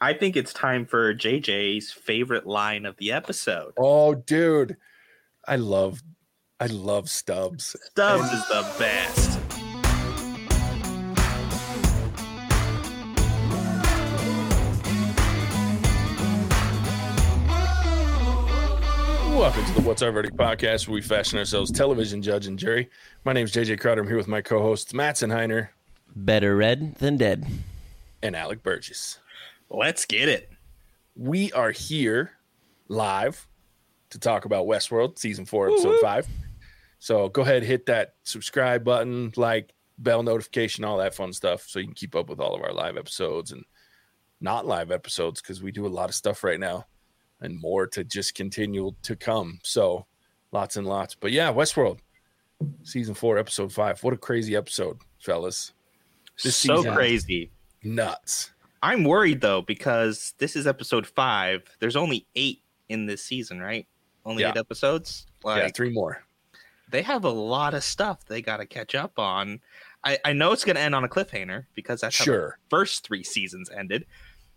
I think it's time for JJ's favorite line of the episode. Oh, dude, I love, I love Stubbs. Stubbs is the best. Welcome to the What's Our Verdict podcast, where we fashion ourselves television judge and jury. My name is JJ Crowder. I'm here with my co-hosts Matt Senheiner Better red than dead. and Alec Burgess. Let's get it. We are here live to talk about Westworld season four, episode five. So go ahead, hit that subscribe button, like, bell notification, all that fun stuff, so you can keep up with all of our live episodes and not live episodes because we do a lot of stuff right now and more to just continue to come. So lots and lots. But yeah, Westworld season four, episode five. What a crazy episode, fellas. This so crazy. Nuts. I'm worried though because this is episode five. There's only eight in this season, right? Only Yeah. eight episodes. Like yeah, three more. they have a lot of stuff they got to catch up on. I, I know it's going to end on a cliffhanger because that's how the Sure. first three seasons ended.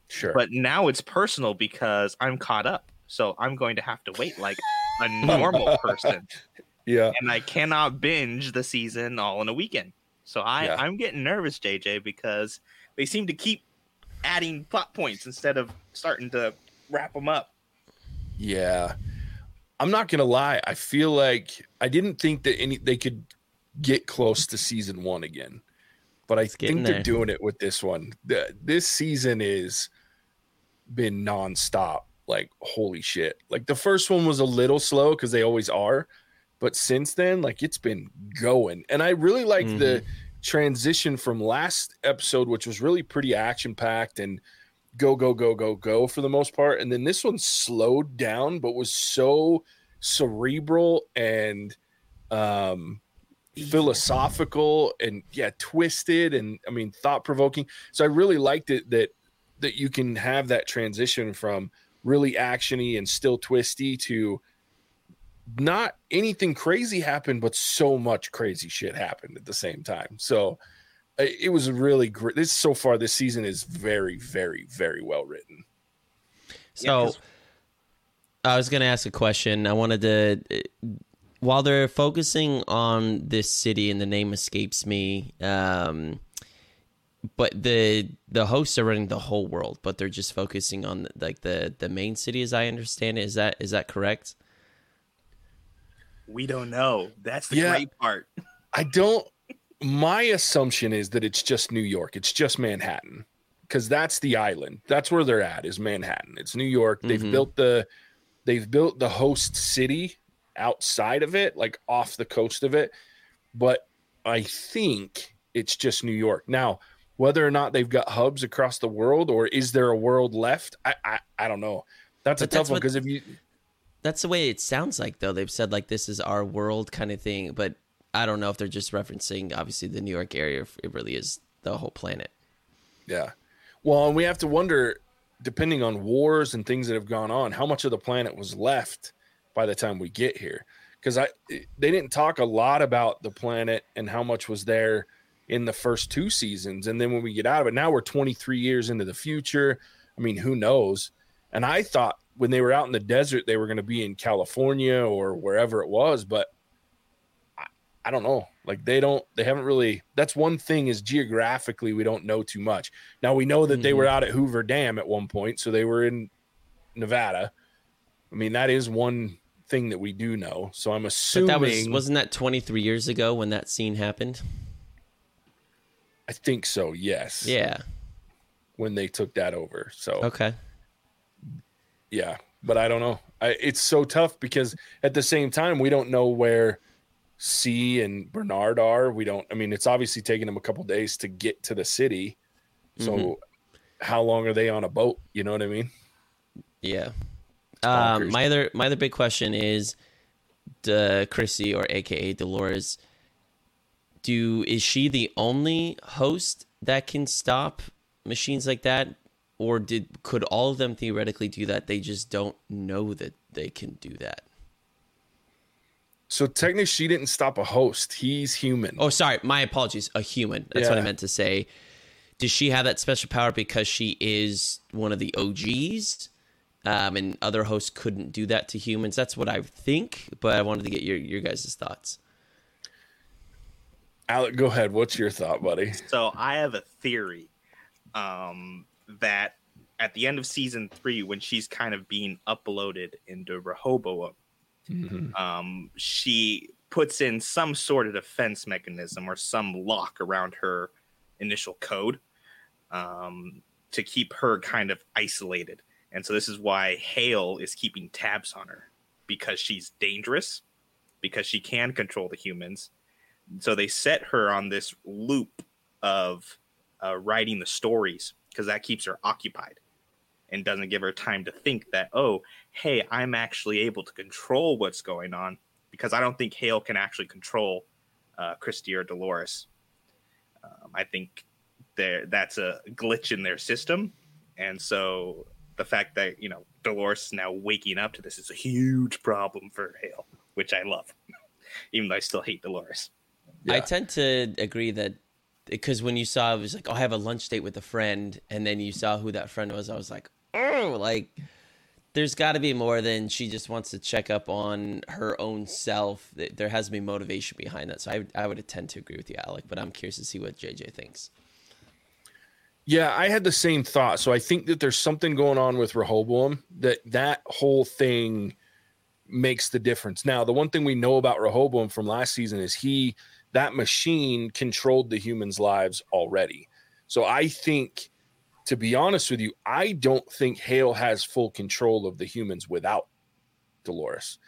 Sure. But now it's personal because I'm caught up. So I'm going to have to wait like a normal person. yeah. And I cannot binge the season all in a weekend. So I, Yeah. I'm getting nervous, JJ, because they seem to keep adding plot points instead of starting to wrap them up. Yeah. I'm not gonna lie. I feel like I didn't think that any they could get close to season one again. But I getting think they're doing it with this one. The, this season is been nonstop. Like holy shit. Like the first one was a little slow because they always are. But since then, like it's been going. And I really like the mm-hmm. Transition from last episode, which was really pretty action packed and go, go, go, go, go for the most part. And then this one slowed down, but was so cerebral and um philosophical and yeah, twisted and I mean thought provoking. So I really liked it that that you can have that transition from really actiony and still twisty to not anything crazy happened, but so much crazy shit happened at the same time. So it was really great. This so far, this season is very, very, very well written. So 'cause- I was going to ask a question. I wanted to, while they're focusing on this city and the name escapes me, um, but the the hosts are running the whole world, but they're just focusing on like the the main city, as I understand it. Is that is that correct? We don't know. That's the Yeah. great part. I don't. My assumption is that it's just New York. It's just Manhattan because that's the island. That's where they're at. Is Manhattan? It's New York. They've Mhm. built the, they've built the host city outside of it, like off the coast of it. But I think it's just New York now. Whether or not they've got hubs across the world, or is there a world left? I I, I don't know. That's a But tough that's one because if you That's the way it sounds like, though. They've said like this is our world kind of thing, but I don't know if they're just referencing obviously the New York area. If it really is the whole planet. Yeah. Well, and we have to wonder, depending on wars and things that have gone on, how much of the planet was left by the time we get here. Because I they didn't talk a lot about the planet and how much was there in the first two seasons. And then when we get out of it, now we're 23 years into the future. I mean, who knows? And I thought when they were out in the desert, they were going to be in California or wherever it was, but I, I don't know. Like they don't, they haven't really. That's one thing is geographically we don't know too much. Now we know that they were mm-hmm. out at Hoover Dam at one point, so they were in Nevada. I mean, that is one thing that we do know. So I'm But assuming that was wasn't that 23 years ago when that scene happened? I think so. Yes. Yeah. When they took that over. So Okay. Yeah, but I don't know. I, it's so tough because at the same time we don't know where C and Bernard are. We don't. I mean, it's obviously taking them a couple days to get to the city. So Mhm. how long are they on a boat? You know what I mean? Yeah. Um, my other my other big question is, the Chrissy or AKA Dolores, do is she the only host that can stop machines like that, or did could all of them theoretically do that? They just don't know that they can do that. So technically, she didn't stop a host. He's human. Oh, sorry, my apologies. A human. That's what I meant to say. does she have that special power because she is one of the OGs? Um, and other hosts couldn't do that to humans. That's what I think, but I wanted to get your your guys' thoughts. Alec, go ahead. What's your thought, buddy? So I have a theory um, that at the end of season three, when she's kind of being uploaded into Rehoboam, Mhm. um, she puts in some sort of defense mechanism or some lock around her initial code um, to keep her kind of isolated. And so this is why Hale is keeping tabs on her because she's dangerous, because she can control the humans. So they set her on this loop of uh, writing the stories because that keeps her occupied and doesn't give her time to think that, oh, hey, I'm actually able to control what's going on because I don't think Hale can actually control uh, Christy or Dolores. Um, I think there that's a glitch in their system, and so the fact that you know Dolores is now waking up to this is a huge problem for Hale, which I love, even though I still hate Dolores. I tend to agree that because when you saw it was like, oh, I have a lunch date with a friend, and then you saw who that friend was, I was like, oh, like there's got to be more than she just wants to check up on her own self. There has to be motivation behind that. So I, I would tend to agree with you, Alec, but I'm curious to see what JJ thinks. Yeah, I had the same thought. So I think that there's something going on with Rehoboam that that whole thing makes the difference. Now, the one thing we know about Rehoboam from last season is he that machine controlled the humans' lives already. So I think to be honest with you, I don't think Hale has full control of the humans without Dolores.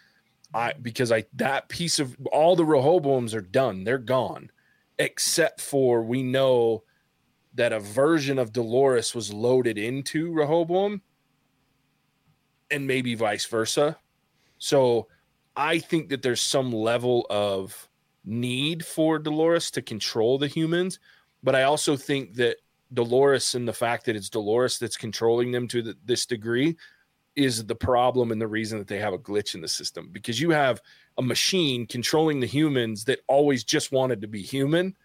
I because I that piece of all the Rehoboams are done. They're gone. Except for we know that a version of Dolores was loaded into Rehoboam and maybe vice versa. So I think that there's some level of need for Dolores to control the humans, but I also think that Dolores and the fact that it's Dolores that's controlling them to the, this degree is the problem and the reason that they have a glitch in the system. Because you have a machine controlling the humans that always just wanted to be human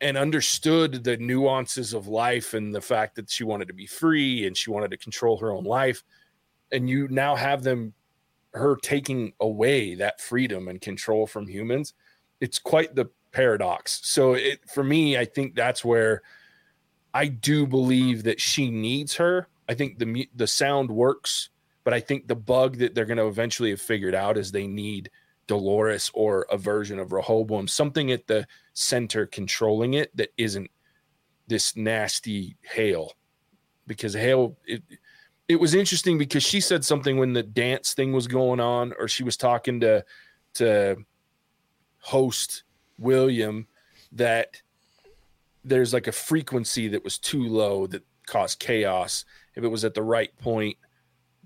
and understood the nuances of life and the fact that she wanted to be free and she wanted to control her own life. And you now have them her taking away that freedom and control from humans it's quite the paradox so it for me i think that's where i do believe that she needs her i think the the sound works but i think the bug that they're going to eventually have figured out is they need dolores or a version of rehoboam something at the center controlling it that isn't this nasty Hale. Because Hale, it, it was interesting because she said something when the dance thing was going on, or she was talking to to host William that there's like a frequency that was too low that caused chaos. If it was at the right point,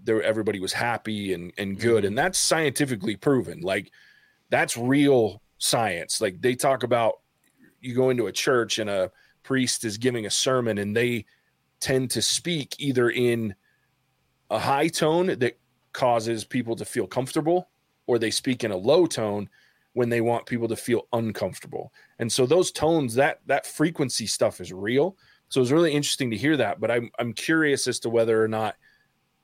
there everybody was happy and and good, mm-hmm. and that's scientifically proven. Like that's real science. Like they talk about you go into a church and a priest is giving a sermon and they tend to speak either in a high tone that causes people to feel comfortable or they speak in a low tone when they want people to feel uncomfortable. And so those tones that that frequency stuff is real. So it's really interesting to hear that, but I'm I'm curious as to whether or not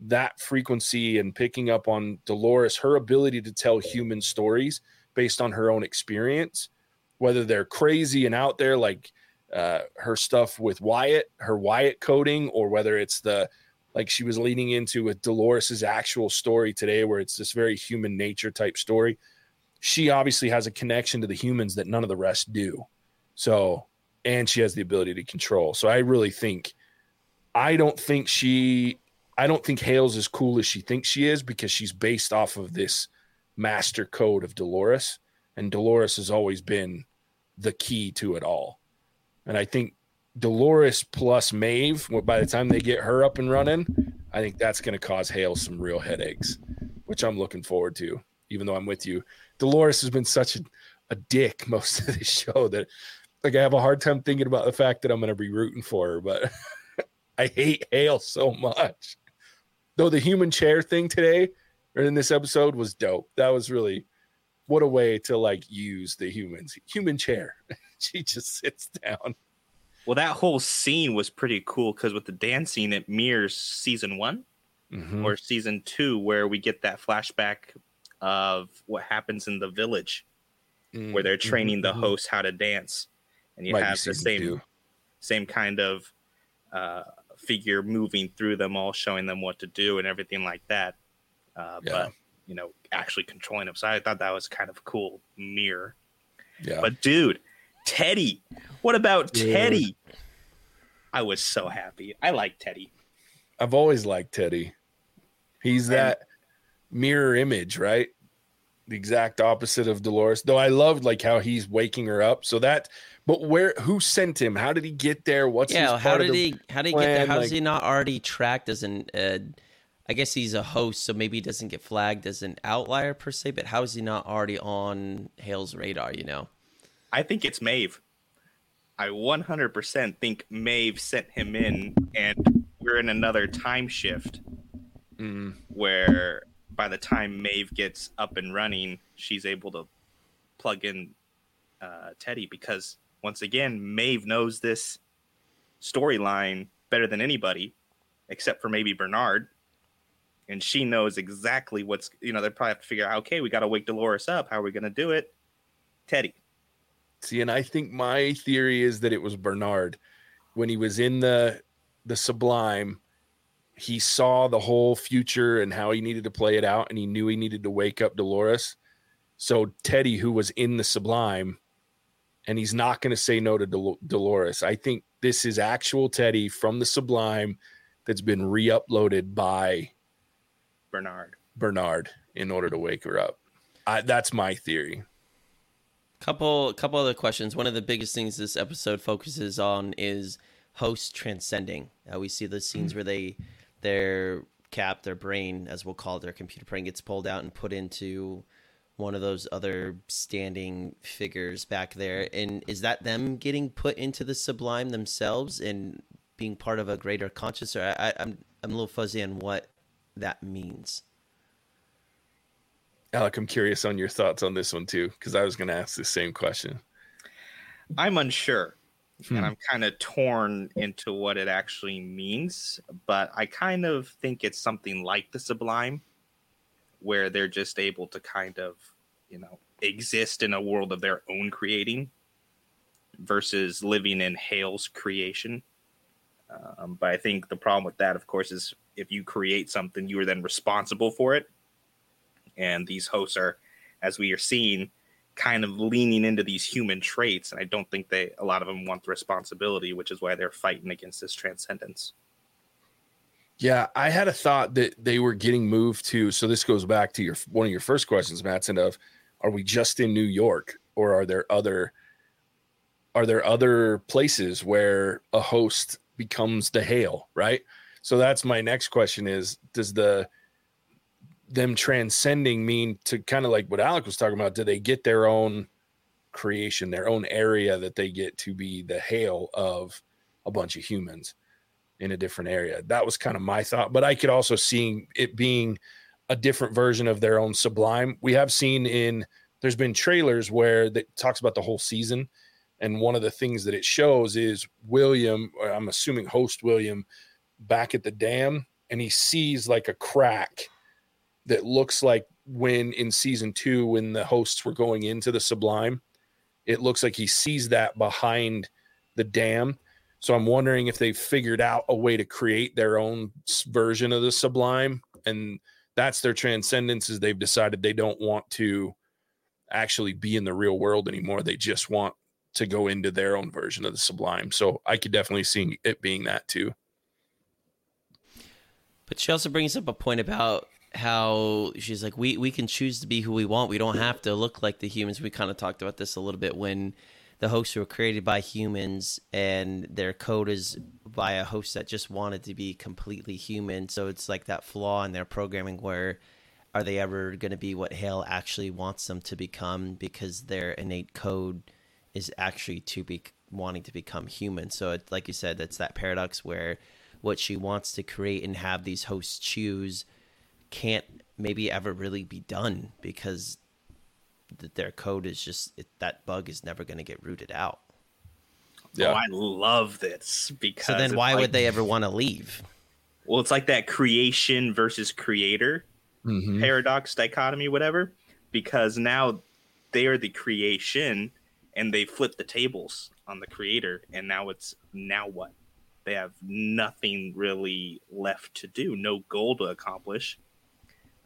that frequency and picking up on Dolores her ability to tell human stories based on her own experience whether they're crazy and out there like uh, her stuff with Wyatt, her Wyatt coding, or whether it's the like she was leaning into with Dolores's actual story today, where it's this very human nature type story. She obviously has a connection to the humans that none of the rest do. So, and she has the ability to control. So, I really think, I don't think she, I don't think Hale's as cool as she thinks she is because she's based off of this master code of Dolores and Dolores has always been the key to it all. And I think Dolores plus Maeve, by the time they get her up and running, I think that's going to cause Hale some real headaches, which I'm looking forward to. Even though I'm with you, Dolores has been such a, a dick most of the show that like I have a hard time thinking about the fact that I'm going to be rooting for her. But I hate Hale so much. Though the human chair thing today or in this episode was dope. That was really what a way to like use the humans human chair she just sits down Well, that whole scene was pretty cool because with the dance scene, it mirrors season one Mhm. or season two, where we get that flashback of what happens in the village where they're Mhm, training the mhm. host how to dance, and you Might have the same two. same kind of uh, figure moving through them all, showing them what to do and everything like that. Uh, Yeah. But you know, actually controlling them. So I thought that was kind of cool mirror. Yeah. But dude, Teddy, what about Dude. Teddy? I was so happy. I like Teddy. I've always liked Teddy. He's And- that mirror image, right? The exact opposite of Dolores. Though I loved like how he's waking her up. So that but where who sent him? How did he get there? What's his yeah, how part of did the- he? How did he get there? plan, How like- is he not already tracked as an? Uh, I guess he's a host, so maybe he doesn't get flagged as an outlier per se. But how is he not already on Hale's radar? You know. I think it's Maeve. I 100% think Maeve sent him in, and we're in another time shift Mm, where by the time Maeve gets up and running, she's able to plug in uh, Teddy because once again, Maeve knows this storyline better than anybody, except for maybe Bernard. And she knows exactly what's you know, they probably have to figure out, okay, we gotta wake Dolores up. How are we gonna do it? Teddy. See, and I think my theory is that it was Bernard when he was in the the Sublime. He saw the whole future and how he needed to play it out, and he knew he needed to wake up Dolores. So Teddy, who was in the Sublime, and he's not going to say no to Dol- Dolores. I think this is actual Teddy from the Sublime that's been re-uploaded by Bernard. Bernard in order to wake her up. I, that's my theory. Couple couple other questions. One of the biggest things this episode focuses on is host transcending. Uh, we see the scenes where they their cap, their brain, as we'll call it, their computer brain gets pulled out and put into one of those other standing figures back there. And is that them getting put into the sublime themselves and being part of a greater conscious? Or I, I, I'm I'm a little fuzzy on what that means. Alec, I'm curious on your thoughts on this one too, because I was going to ask the same question. I'm unsure. Hmm. And I'm kind of torn into what it actually means, but I kind of think it's something like the Sublime, where they're just able to kind of, you know, exist in a world of their own creating versus living in Hale's creation. Um, but I think the problem with that, of course, is if you create something, you are then responsible for it. And these hosts are, as we are seeing, kind of leaning into these human traits and i don't think they a lot of them want the responsibility which is why they're fighting against this transcendence Yeah, I had a thought that they were getting moved to. So this goes back to your one of your first questions, Matson. Of are we just in New York, or are there other are there other places where a host becomes the Hale? Right. So that's my next question: Is does the them transcending mean to kind of like what Alec was talking about? Do they get their own creation, their own area that they get to be the Hale of a bunch of humans? in a different area. That was kind of my thought, but I could also see it being a different version of their own Sublime. We have seen in there's been trailers where that talks about the whole season, and one of the things that it shows is William, I'm assuming host William, back at the dam, and he sees like a crack that looks like when in season two when the hosts were going into the Sublime, it looks like he sees that behind the dam so I'm wondering if they've figured out a way to create their own version of the sublime, and that's their transcendence. Is they've decided they don't want to actually be in the real world anymore. They just want to go into their own version of the sublime. So I could definitely see it being that too. But she also brings up a point about how she's like, we, we can choose to be who we want. We don't have to look like the humans. We kind of talked about this a little bit when the hosts were created by humans and their code is by a host that just wanted to be completely human. So it's like that flaw in their programming where are they ever going to be what Hale actually wants them to become because their innate code is actually to be wanting to become human. So it, like you said, it's that paradox where what she wants to create and have these hosts choose can't maybe ever really be done because th- their code is just it, that bug is never going to get rooted out. Yeah. Oh, I love this because So then, why like- would they ever want to leave? Well, it's like that creation versus creator Mhm. paradox dichotomy, whatever. Because now they are the creation, and they flip the tables on the creator, and now it's now what? They have nothing really left to do, no goal to accomplish.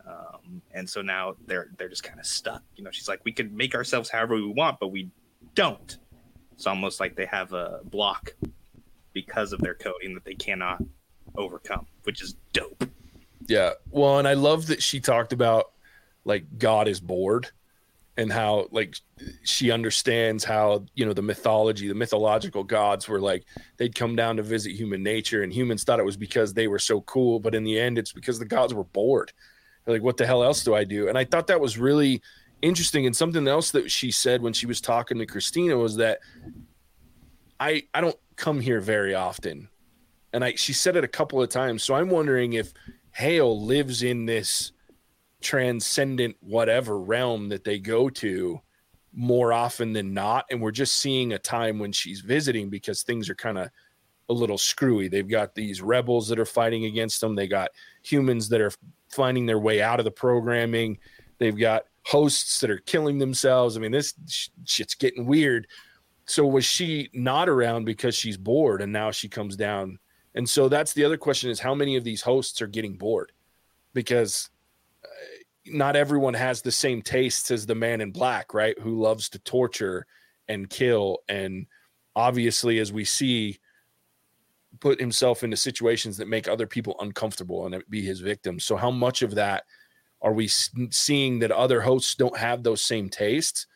Um, and so now they're they're just kind of stuck. You know, she's like, we could make ourselves however we want, but we don't. It's almost like they have a block because of their coding that they cannot overcome, which is dope. Yeah. Well, and I love that she talked about like God is bored and how like she understands how, you know, the mythology, the mythological gods were like they'd come down to visit human nature and humans thought it was because they were so cool, but in the end it's because the gods were bored. Like what the hell else do I do? And I thought that was really interesting and something else that she said when she was talking to Christina was that I I don't come here very often. And I she said it a couple of times. So I'm wondering if Hale lives in this transcendent whatever realm that they go to more often than not. And we're just seeing a time when she's visiting because things are kind of a little screwy. They've got these rebels that are fighting against them. They got humans that are finding their way out of the programming. They've got hosts that are killing themselves. I mean, this sh- shit's getting weird. So was she not around because she's bored and now she comes down? And so that's the other question is how many of these hosts are getting bored? Because uh, not everyone has the same tastes as the man in black, right? Who loves to torture and kill and obviously as we see put himself into situations that make other people uncomfortable and be his victims. So how much of that are we seeing that other hosts don't have those same tastes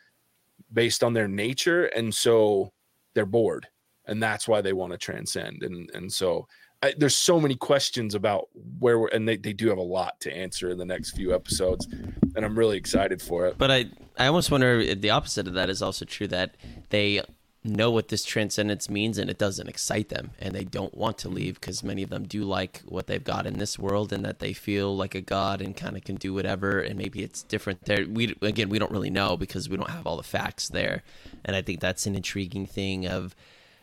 based on their nature? And so they're bored and that's why they want to transcend. And and so I, there's so many questions about where we're and they, they do have a lot to answer in the next few episodes and i'm really excited for it. But I, I almost wonder if the opposite of that is also true that they know what this transcendence means and it doesn't excite them and they don't want to leave because many of them do like what they've got in this world and that they feel like a god and kind of can do whatever and maybe it's different there we again we don't really know because we don't have all the facts there and i think that's an intriguing thing of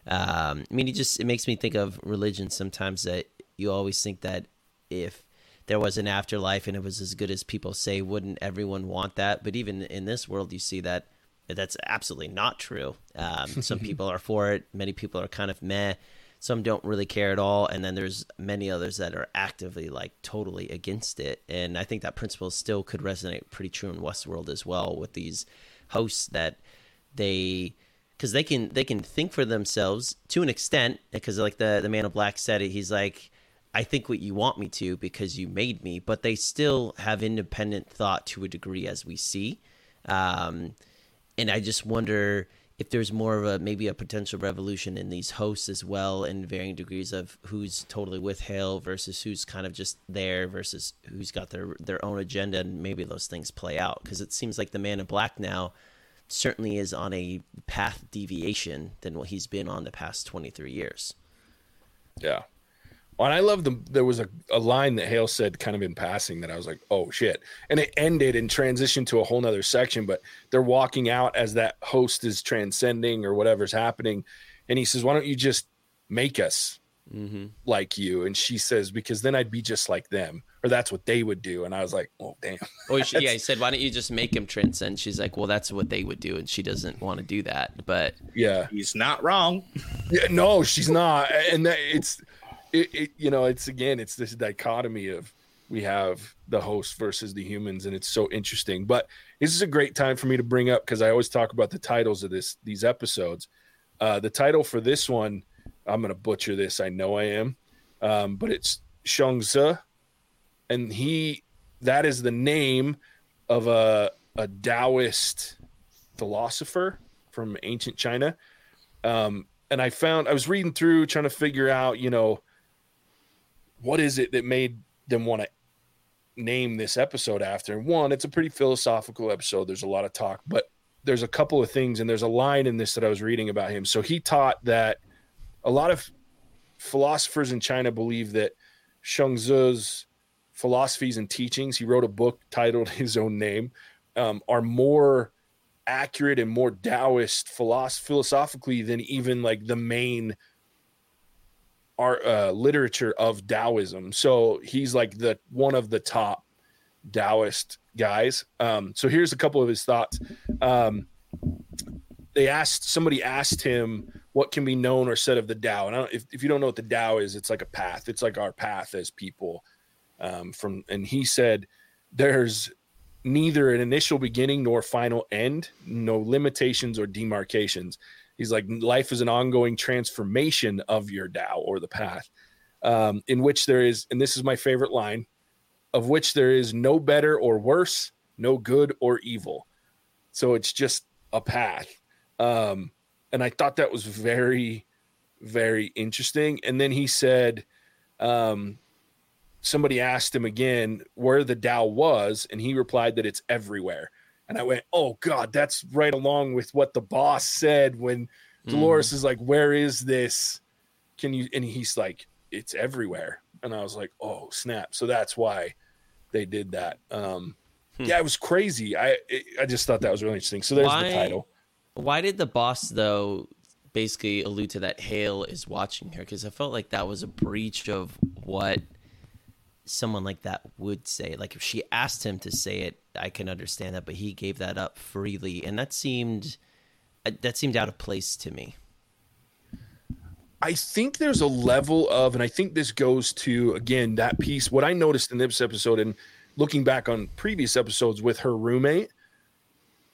um, I mean, it just it makes me think of religion sometimes that you always think that if there was an afterlife and it was as good as people say, wouldn't everyone want that? But even in this world, you see that that's absolutely not true. Um, some people are for it, many people are kind of meh. Some don't really care at all, and then there's many others that are actively like totally against it. And I think that principle still could resonate pretty true in Westworld as well with these hosts that they because they can they can think for themselves to an extent because like the the man of black said it he's like i think what you want me to because you made me but they still have independent thought to a degree as we see um and i just wonder if there's more of a maybe a potential revolution in these hosts as well in varying degrees of who's totally with Hale versus who's kind of just there versus who's got their their own agenda and maybe those things play out because it seems like the man in black now certainly is on a path deviation than what he's been on the past 23 years. Yeah. Well, and I love the there was a, a line that Hale said kind of in passing that I was like, oh shit. And it ended and transitioned to a whole nother section, but they're walking out as that host is transcending or whatever's happening. And he says, Why don't you just make us Mm-hmm. like you? And she says, Because then I'd be just like them. Or that's what they would do. And I was like, Oh damn. Oh, she, yeah, he said, "Why don't you just make him transcend?" She's like, "Well, that's what they would do," and she doesn't want to do that. But Yeah. He's not wrong. Yeah, no, she's not. And that, it's, it, it, you know, it's again, it's this dichotomy of we have the host versus the humans, and it's so interesting. But this is a great time for me to bring up because I always talk about the titles of this these episodes. Uh, the title for this one, I'm to butcher this. I know I am, um, but it's Shangzi, and he that is the name of a a Taoist philosopher from ancient China. Um, and I found I was reading through trying to figure out, you know, what is it that made them want to name this episode after? And one, it's a pretty philosophical episode. There's a lot of talk, but there's a couple of things, and there's a line in this that I was reading about him. So he taught that a lot of philosophers in China believe that Shangzi's philosophies and teachings, he wrote a book titled his own name, um, are more accurate and more Taoist philosoph- philosophically than even like the main art uh, literature of Taoism. So he's like the one of the top Taoist guys. Um, so here's a couple of his thoughts. Um, they asked somebody asked him what can be known or said of the Tao. And if, if you don't know what the Tao is, it's like a path. It's like our path as people. Um, from and he said, "There's neither an initial beginning nor final end, no limitations or demarcations." He's like, life is an ongoing transformation of your Tao or the path, um, in which there is, and this is my favorite line, of which there is no better or worse, no good or evil. So it's just a path. Um, and I thought that was very, very interesting. And then he said, um, somebody asked him again where the Tao was, and he replied that it's everywhere. And I went, oh God, that's right along with what the boss said when Dolores mm. is like, where is this? Can you? And he's like, it's everywhere. And I was like, oh snap! So that's why they did that. Um, hmm. Yeah, it was crazy. I I just thought that was really interesting. So there's why, the title. Why did the boss though basically allude to that Hale is watching her? Because I felt like that was a breach of what someone like that would say. Like if she asked him to say it, I can understand that, but he gave that up freely, and that seemed uh, that seemed out of place to me. I think there's a level of, and I think this goes to again that piece. What I noticed in this episode, and looking back on previous episodes with her roommate,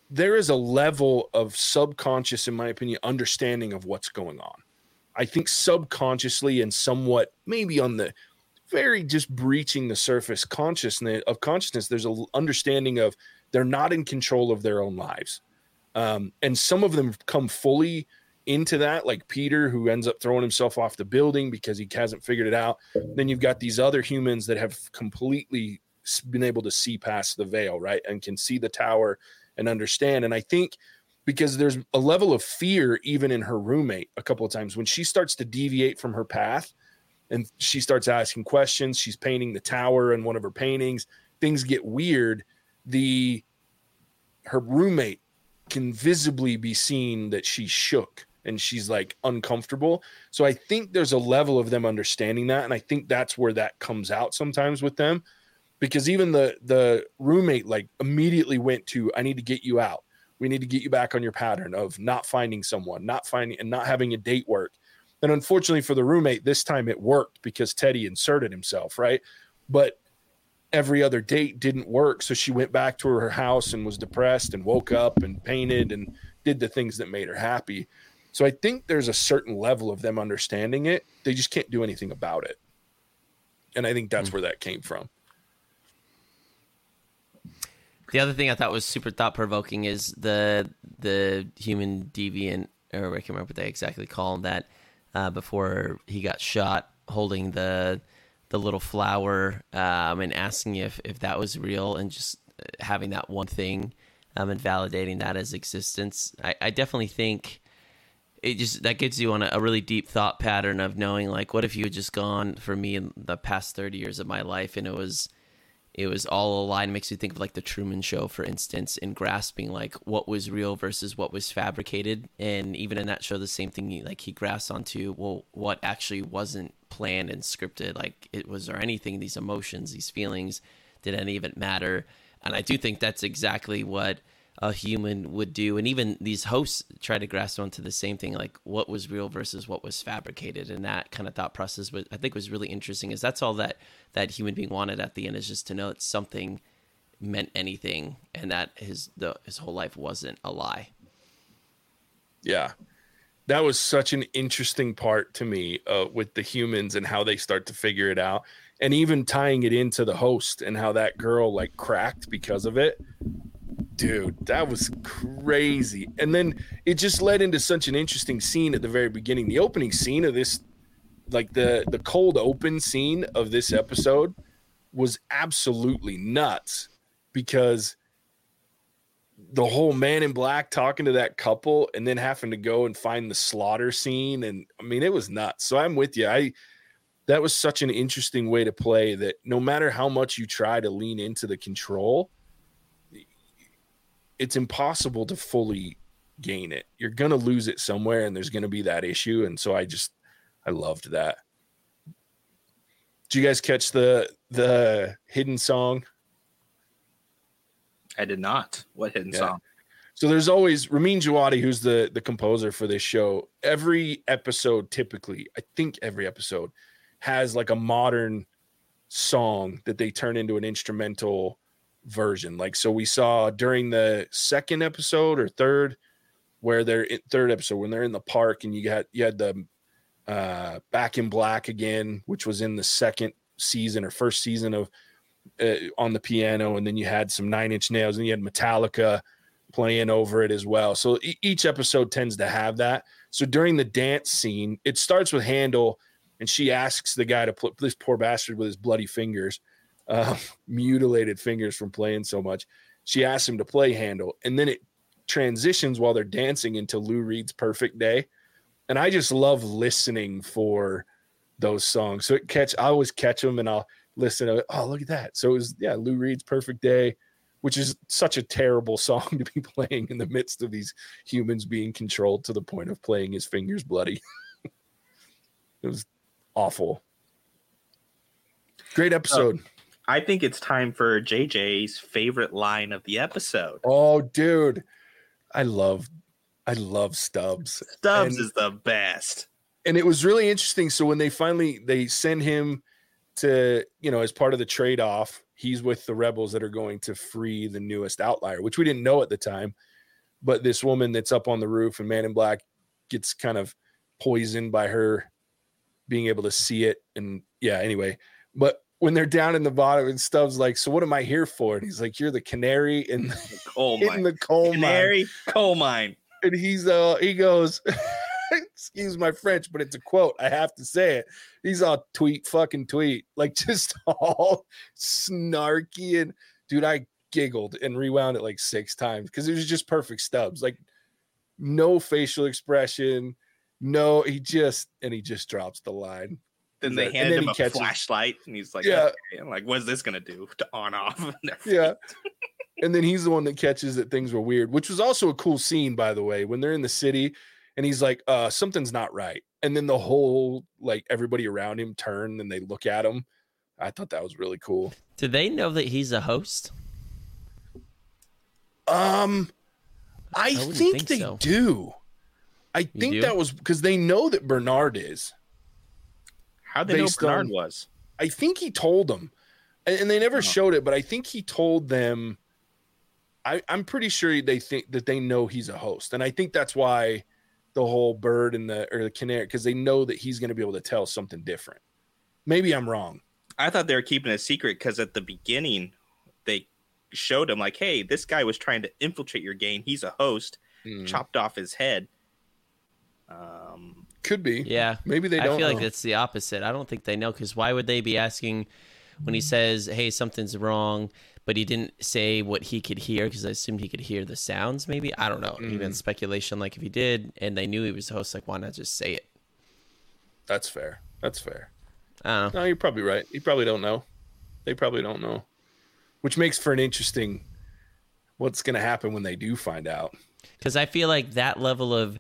there is a level of subconscious, in my opinion, understanding of what's going on. I think subconsciously and somewhat maybe on the very just breaching the surface consciousness of consciousness. There's an understanding of they're not in control of their own lives, um, and some of them come fully into that, like Peter, who ends up throwing himself off the building because he hasn't figured it out. Then you've got these other humans that have completely been able to see past the veil, right? And can see the tower and understand. And I think because there's a level of fear even in her roommate a couple of times when she starts to deviate from her path and she starts asking questions, she's painting the tower in one of her paintings, things get weird. The her roommate can visibly be seen that she's shook and she's like uncomfortable. So I think there's a level of them understanding that and I think that's where that comes out sometimes with them because even the the roommate like immediately went to I need to get you out. We need to get you back on your pattern of not finding someone, not finding and not having a date work. And unfortunately for the roommate, this time it worked because Teddy inserted himself, right? But every other date didn't work. So she went back to her house and was depressed and woke up and painted and did the things that made her happy. So I think there's a certain level of them understanding it. They just can't do anything about it. And I think that's mm-hmm. where that came from. The other thing I thought was super thought provoking is the the human deviant, or I can't remember what they exactly call him that, uh, before he got shot, holding the the little flower um, and asking if if that was real, and just having that one thing um, and validating that as existence. I, I definitely think it just that gets you on a, a, really deep thought pattern of knowing like what if you had just gone for me in the past 30 years of my life and it was it was all a lie aligned makes you think of like the truman show for instance in grasping like what was real versus what was fabricated. And even in that show the same thing like he grasps onto well what actually wasn't planned and scripted like it was there anything these emotions these feelings did any of it matter? And i do think that's exactly what a human would do. And even these hosts try to grasp onto the same thing like what was real versus what was fabricated. And that kind of thought process was i think was really interesting is that's all that that human being wanted at the end is just to know that something meant anything and that his the his whole life wasn't a lie. Yeah. That was such an interesting part to me uh, with the humans and how they start to figure it out. And even tying it into the host and how that girl like cracked because of it dude, that was crazy. And then it just led into such an interesting scene at the very beginning. The opening scene of this, like the the cold open scene of this episode, was absolutely nuts because the whole man in black talking to that couple and then having to go and find the slaughter scene and I mean it was nuts. So I'm with you. I that was such an interesting way to play that no matter how much you try to lean into the control, it's impossible to fully gain it. You're gonna lose it somewhere, and there's gonna be that issue. And so I just I loved that. Do you guys catch the the hidden song? I did not. What hidden Yeah. song? So there's always Ramin Djawadi, who's the the composer for this show. Every episode, typically, I think every episode has like a modern song that they turn into an instrumental version. Like so, we saw during the second episode or third, where they're in third episode when they're in the park, and you got you had the uh, Back in Black again, which was in the second season or first season of uh, on the piano, and then you had some Nine Inch Nails, and you had Metallica playing over it as well. So e- each episode tends to have that. So during the dance scene, it starts with Handel, and she asks the guy to put this poor bastard with his bloody fingers, uh, mutilated fingers from playing so much. She asks him to play Handel, and then it transitions while they're dancing into Lou Reed's Perfect Day. And I just love listening for those songs. So it catch I always catch them and I'll listen to. Oh, look at that. So it was yeah, Lou Reed's Perfect Day which is such a terrible song to be playing in the midst of these humans being controlled to the point of playing his fingers bloody. it was awful. Great episode. I think it's time for JJ's favorite line of the episode. Oh, dude. I love I love Stubbs. Stubbs And- is the best. and it was really interesting. So when they finally they send him to, you know, as part of the trade off, he's with the rebels that are going to free the newest outlier, which we didn't know at the time. But this woman that's up on the roof and Man in Black gets kind of poisoned by her being able to see it. And yeah, anyway. But when they're down in the bottom and Stubbs like, so what am I here for? And he's like, You're the canary in, the Coal mine. in the coal mine Canary coal mine. and he's uh he goes excuse my french but it's a quote i have to say it he's all tweet fucking tweet like just all snarky and dude i giggled and rewound it like six times because it was just perfect Stubbs like no facial expression no he just and he just drops the line Then they then- handed then him a catches- flashlight, and he's like, Yeah. "Okay." I'm like, what's this gonna do to on off? yeah and then he's the one that catches that things were weird which was also a cool scene by the way when they're in the city and he's like uh something's not right and then the whole like everybody around him turn and they look at him i thought that was really cool Do they know that he's a host? um i, wouldn't think, think they so. do i think do? that was because they know that bernard is How they know Based Bernard on- was? I think he told them, and, and they never Oh. showed it, but I think he told them. I, I'm pretty sure they think that they know he's a host, and I think that's why the whole bird and the or the canary because they know that he's going to be able to tell something different. Maybe I'm wrong. I thought they were keeping a secret because at the beginning they showed him like, "Hey, this guy was trying to infiltrate your game. He's a host." Mm, Chopped off his head. Um, Could be. Yeah. Maybe they I don't. feel like know. it's the opposite. I don't think they know because why would they be asking when he says, "Hey, something's wrong," but he didn't say what he could hear because I assumed he could hear the sounds. Maybe I don't know. Mm. Even speculation. Like if he did, and they knew he was the host, like why not just say it? That's fair. That's fair. I. No, you're probably right. You probably don't know. They probably don't know, which makes for an interesting. What's going to happen when they do find out? Because I feel like that level of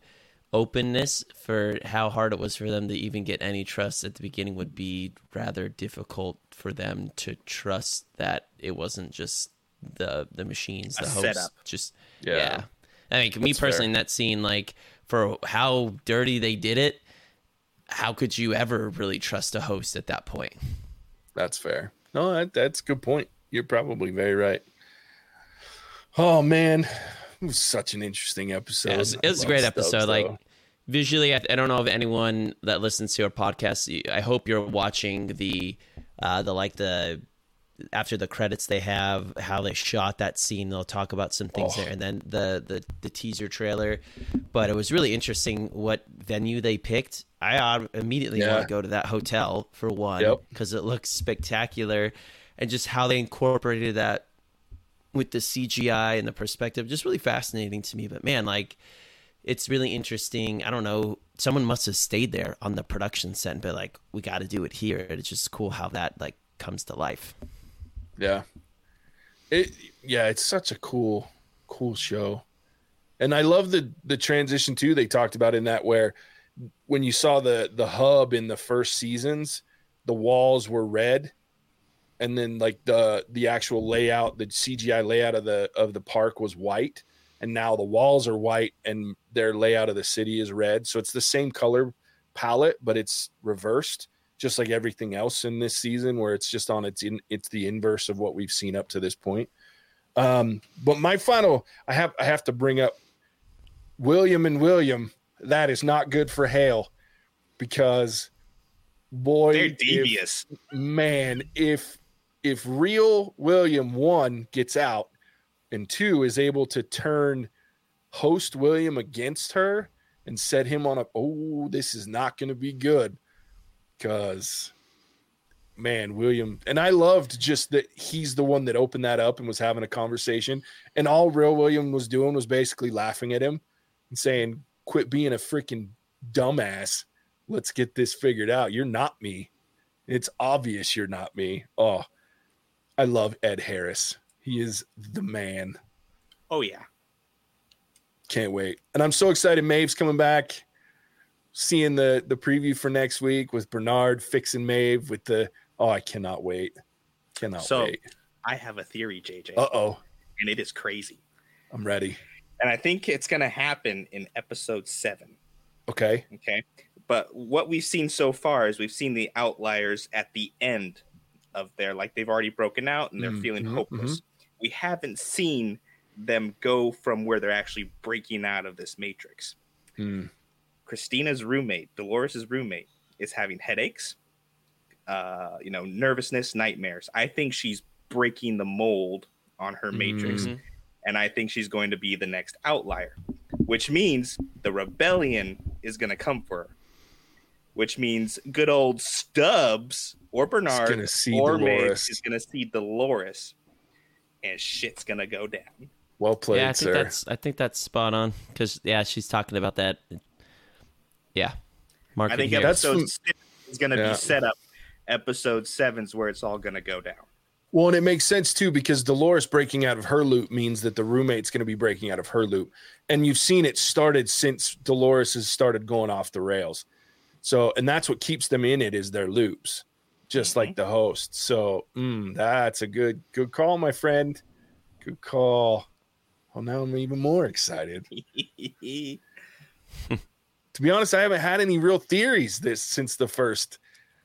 openness for how hard it was for them to even get any trust at the beginning would be rather difficult for them to trust that it wasn't just the the machines, the hosts. just Yeah. yeah. I mean, me That's fair. personally, in that scene, like for how dirty they did it, how could you ever really trust a host at that point? That's fair. No, that, that's a good point. You're probably very right. Oh man, was such an interesting episode. Yeah, it was, it was a great episode. Like though. visually, I, I don't know if anyone that listens to our podcast. I hope you're watching the uh, the like the after the credits they have how they shot that scene. They'll talk about some things Oh. there, and then the, the the teaser trailer. But it was really interesting what venue they picked. I immediately Yeah. want to go to that hotel for one Yep. because it looks spectacular, and just how they incorporated that with the CGI and the perspective, just really fascinating to me. But man, like it's really interesting. I don't know. Someone must have stayed there on the production set and be like, "We got to do it here." It's just cool how that like comes to life. yeah, it yeah, it's such a cool, cool show. And I love the the transition too they talked about in that where when you saw the the hub in the first seasons, the walls were red and then like the the actual layout, the CGI layout of the of the park was white and now the walls are white and their layout of the city is red. So it's the same color palette but it's reversed just like everything else in this season where it's just on its in it's the inverse of what we've seen up to this point. Um, but my final, I have I have to bring up William and William. That is not good for Hale because boy, They're if- devious. man, if if real William one gets out and two is able to turn host William against her and set him on a oh, this is not going to be good because man, William and I loved just that he's the one that opened that up and was having a conversation, and all real William was doing was basically laughing at him and saying, "Quit being a freaking dumbass. Let's get this figured out. You're not me. It's obvious you're not me." Oh, I love Ed Harris. He is the man. Oh yeah. Can't wait. And I'm so excited Maeve's coming back. Seeing the the preview for next week with Bernard fixing Mave with the oh, I cannot wait. Cannot So- wait. I have a theory, JJ, Uh oh. and it is crazy. I'm ready. And I think it's going to happen in episode seven. Okay. Okay. But what we've seen so far is we've seen the outliers at the end of their, like they've already broken out and they're Mhm, feeling mhm, hopeless. We haven't seen them go from where they're actually breaking out of this matrix. Hmm. Christina's roommate, Dolores's roommate, is having headaches, uh, you know, nervousness, nightmares. I think she's breaking the mold on her matrix, Mhm. and I think she's going to be the next outlier, which means the rebellion is going to come for her. Which means good old Stubbs or Bernard gonna or Meg Dolores. is going to see Dolores, and shit's going to go down. Well played, yeah, I think sir. that's I think that's spot on because yeah, she's talking about that. Yeah, Mark. I think here. Episode six is going to Yeah. be set up. Episode seven's where it's all going to go down. Well, and it makes sense too because Dolores breaking out of her loop means that the roommate's going to be breaking out of her loop. And you've seen it started since Dolores has started going off the rails. So, and that's what keeps them in it is their loops, just like the host. So, mm, that's a good, good call, my friend. Good call. Well, now I'm even more excited. To be honest, I haven't had any real theories this since the first.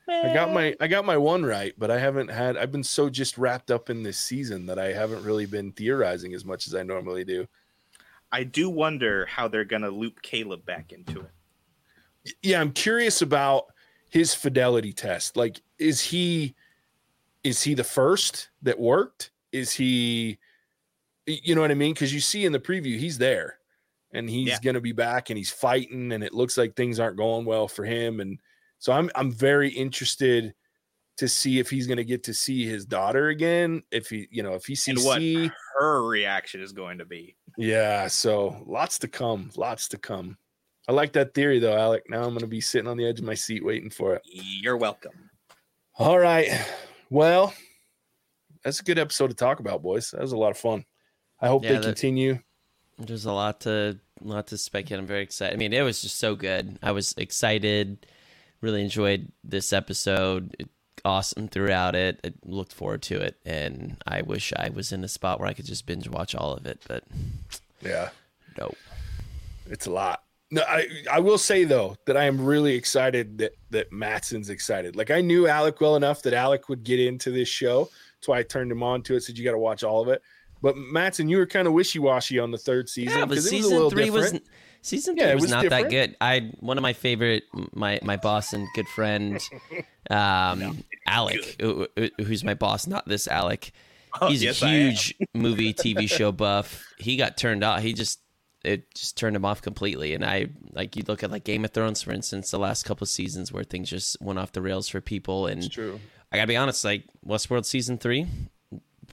I got my I got my one right, but I haven't had I've been so just wrapped up in this season that I haven't really been theorizing as much as I normally do. I do wonder how they're going to loop Caleb back into it. Yeah, I'm curious about his fidelity test. Like is he is he the first that worked? Is he you know what I mean? Cuz you see in the preview he's there and he's Yeah. going to be back and he's fighting and it looks like things aren't going well for him and so I'm I'm very interested to see if he's going to get to see his daughter again if he you know if he And sees what C. her reaction is going to be. yeah so lots to come lots to come I like that theory though Alec now I'm going to be sitting on the edge of my seat waiting for it You're welcome. all right well that's a good episode to talk about boys that was a lot of fun I hope Yeah, they that- continue There's a lot to lot to speculate. I'm very excited. I mean, it was just so good. I was excited. Really enjoyed this episode. It- awesome throughout it. I looked forward to it, and I wish I was in a spot where I could just binge watch all of it. But yeah no, It's a lot. No, I I will say though that I am really excited that that Matson's excited. Like I knew Alec well enough that Alec would get into this show. That's why I turned him on to it. Said you got to watch all of it. But Matson, you were kind of wishy washy on the third season. yeah, but 'cause it was a season little three was different. season three it was, was not different. that good. I one of my favorite my my boss and good friend, um, Alec, who- who- who's my boss, not this Alec. Oh, he's yes, a huge movie TV show buff. He got turned off. He just it just turned him off completely. And I like you look at like Game of Thrones, for instance, the last couple of seasons where things just went off the rails for people. And It's true. I gotta be honest, like Westworld season three,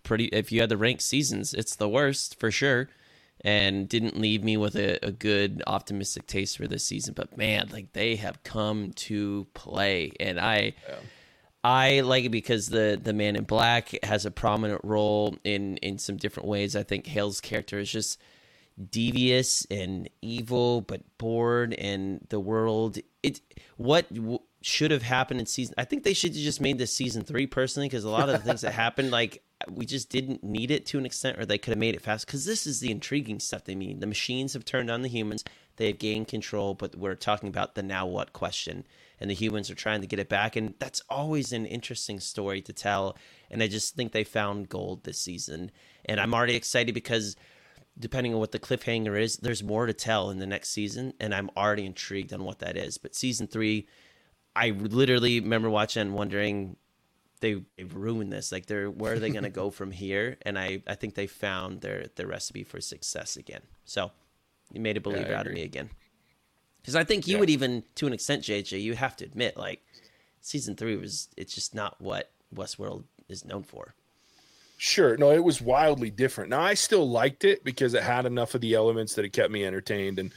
pretty. If you had to rank seasons, it's the worst for sure, and didn't leave me with a, a good optimistic taste for this season. But man, like they have come to play, and I. I like it because the the man in black has a prominent role in in some different ways. I think Hale's character is just devious and evil but bored and the world. It what w- should have happened in season i think they should have just made this season three personally because a lot of the things that happened like we just didn't need it to an extent or they could have made it fast. Because this is the intriguing stuff they mean. The machines have turned on the humans. They have gained control but we're talking about the now what question. And the humans are trying to get it back and that's always an interesting story to tell. And i just think they found gold this season. And i'm already excited because depending on what the cliffhanger is, there's more to tell in the next season, and I'm already intrigued on what that is. But season three, I literally remember watching and wondering they they've ruined this. Like they're where are they going to go from here? And I I think they found their their recipe for success again. So you made a believer yeah, out of me again. Because I think you yeah. would even, to an extent, JJ, you have to admit, like season three was it's just not what Westworld is known for. Sure. No, it was wildly different. Now I still liked it because it had enough of the elements that it kept me entertained. And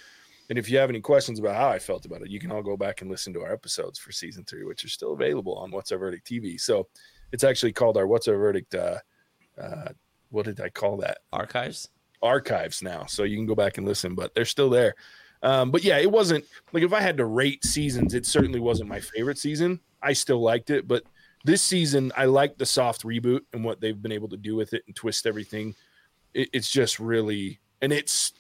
and if you have any questions about how I felt about it, you can all go back and listen to our episodes for season three, which are still available on What's Our Verdict TV. So it's actually called our What's Our Verdict. Uh, uh, what did I call that? Archives. Archives now, so you can go back and listen, but they're still there. Um, but yeah, it wasn't like if I had to rate seasons, it certainly wasn't my favorite season. I still liked it, but this season I like the soft reboot and what they've been able to do with it and twist everything. It, it's just really and it's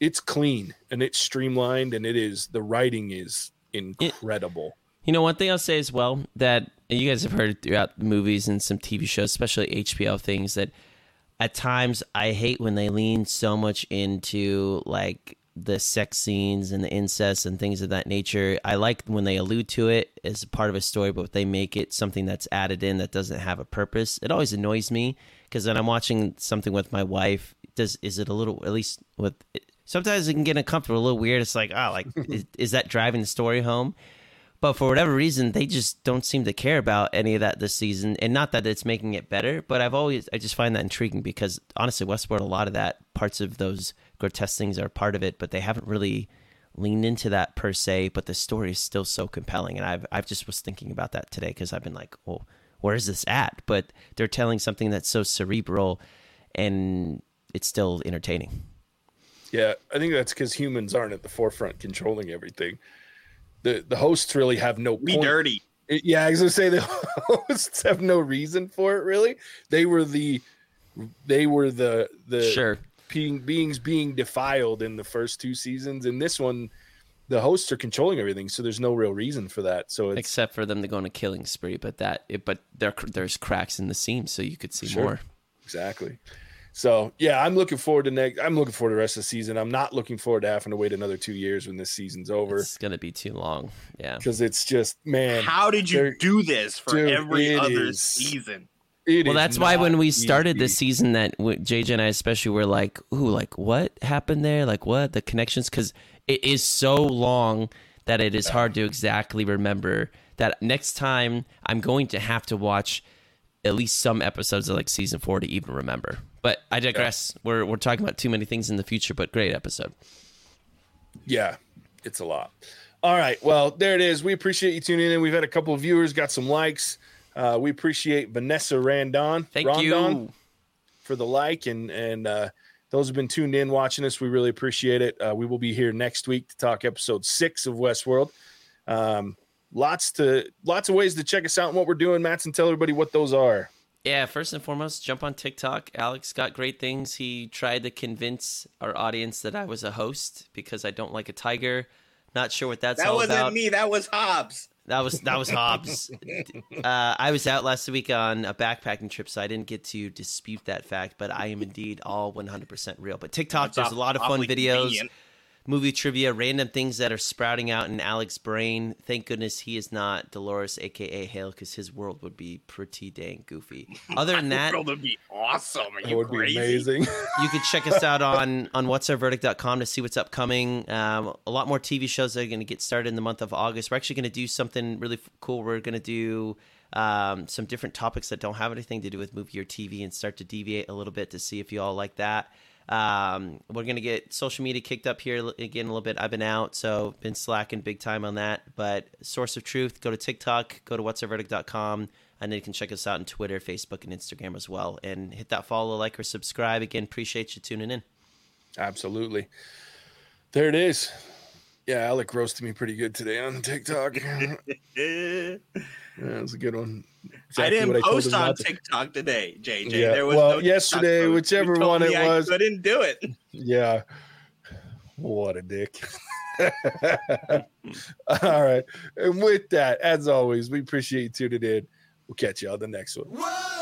it's clean and it's streamlined and it is the writing is incredible. It, you know, one thing I'll say as well that you guys have heard throughout movies and some TV shows, especially HBO things, that at times I hate when they lean so much into like the sex scenes and the incest and things of that nature. I like when they allude to it as part of a story, but they make it something that's added in that doesn't have a purpose. It always annoys me because then I'm watching something with my wife, does is it a little at least with sometimes it can get uncomfortable, a little weird. It's like, oh, like is, is that driving the story home? But for whatever reason, they just don't seem to care about any of that this season. And not that it's making it better, but I've always I just find that intriguing because honestly, Westworld, a lot of that parts of those grotesque things are part of it, but they haven't really leaned into that per se. But the story is still so compelling, and I've I've just was thinking about that today because I've been like, well, where is this at? But they're telling something that's so cerebral, and it's still entertaining. Yeah, I think that's because humans aren't at the forefront controlling everything the the hosts really have no be point. dirty. Yeah, I was gonna say the hosts have no reason for it. Really, they were the they were the the sure being, beings being defiled in the first two seasons. In this one, the hosts are controlling everything, so there's no real reason for that. So except for them to go on a killing spree, but that it, but there there's cracks in the seams, so you could see sure. more. Exactly. So yeah, I'm looking forward to next. I'm looking forward to the rest of the season. I'm not looking forward to having to wait another two years when this season's over. It's gonna be too long. Yeah, because it's just man. How did you do this for dude, every other is, season? Well, that's why when we started the season, that JJ and I especially were like, "Ooh, like what happened there? Like what the connections?" Because it is so long that it is hard to exactly remember. That next time I'm going to have to watch at least some episodes of like season four to even remember. But I digress. Yeah. We're we're talking about too many things in the future, but great episode. Yeah, it's a lot. All right. Well, there it is. We appreciate you tuning in. We've had a couple of viewers, got some likes. Uh, we appreciate Vanessa Randon. Thank Rondon you for the like and and uh, those have been tuned in watching us. We really appreciate it. Uh, we will be here next week to talk episode six of Westworld. Um, lots to lots of ways to check us out and what we're doing, Matt's, and tell everybody what those are. Yeah, first and foremost, jump on TikTok. Alex got great things. He tried to convince our audience that I was a host because I don't like a tiger. Not sure what that's that all about. That wasn't me. That was Hobbs. That was that was Hobbs. uh, I was out last week on a backpacking trip, so I didn't get to dispute that fact. But I am indeed all 100% real. But TikTok, that's there's a lot of fun videos. Convenient movie trivia, random things that are sprouting out in Alex's brain. Thank goodness he is not Dolores, aka Hale, because his world would be pretty dang goofy. Other than that, world would be awesome. Are it would crazy? be amazing. you can check us out on on whatsourverdict.com to see what's upcoming. Um, a lot more TV shows that are going to get started in the month of August. We're actually going to do something really cool. We're going to do um, some different topics that don't have anything to do with movie or TV and start to deviate a little bit to see if you all like that. Um, we're gonna get social media kicked up here again a little bit. I've been out, so been slacking big time on that. But source of truth, go to TikTok, go to whatsourverdict.com, and then you can check us out on Twitter, Facebook, and Instagram as well. And hit that follow, like, or subscribe. Again, appreciate you tuning in. Absolutely. There it is. Yeah, Alec roasted me pretty good today on TikTok. yeah, that was a good one. I Exactly what didn't told post him on not to- TikTok today, JJ. Yeah, There was well, no yesterday, post. whichever You told one it was. I was. couldn't do it. Yeah. What a dick. All right. And with that, as always, we appreciate you tuning in. We'll catch you on the next one. Whoa!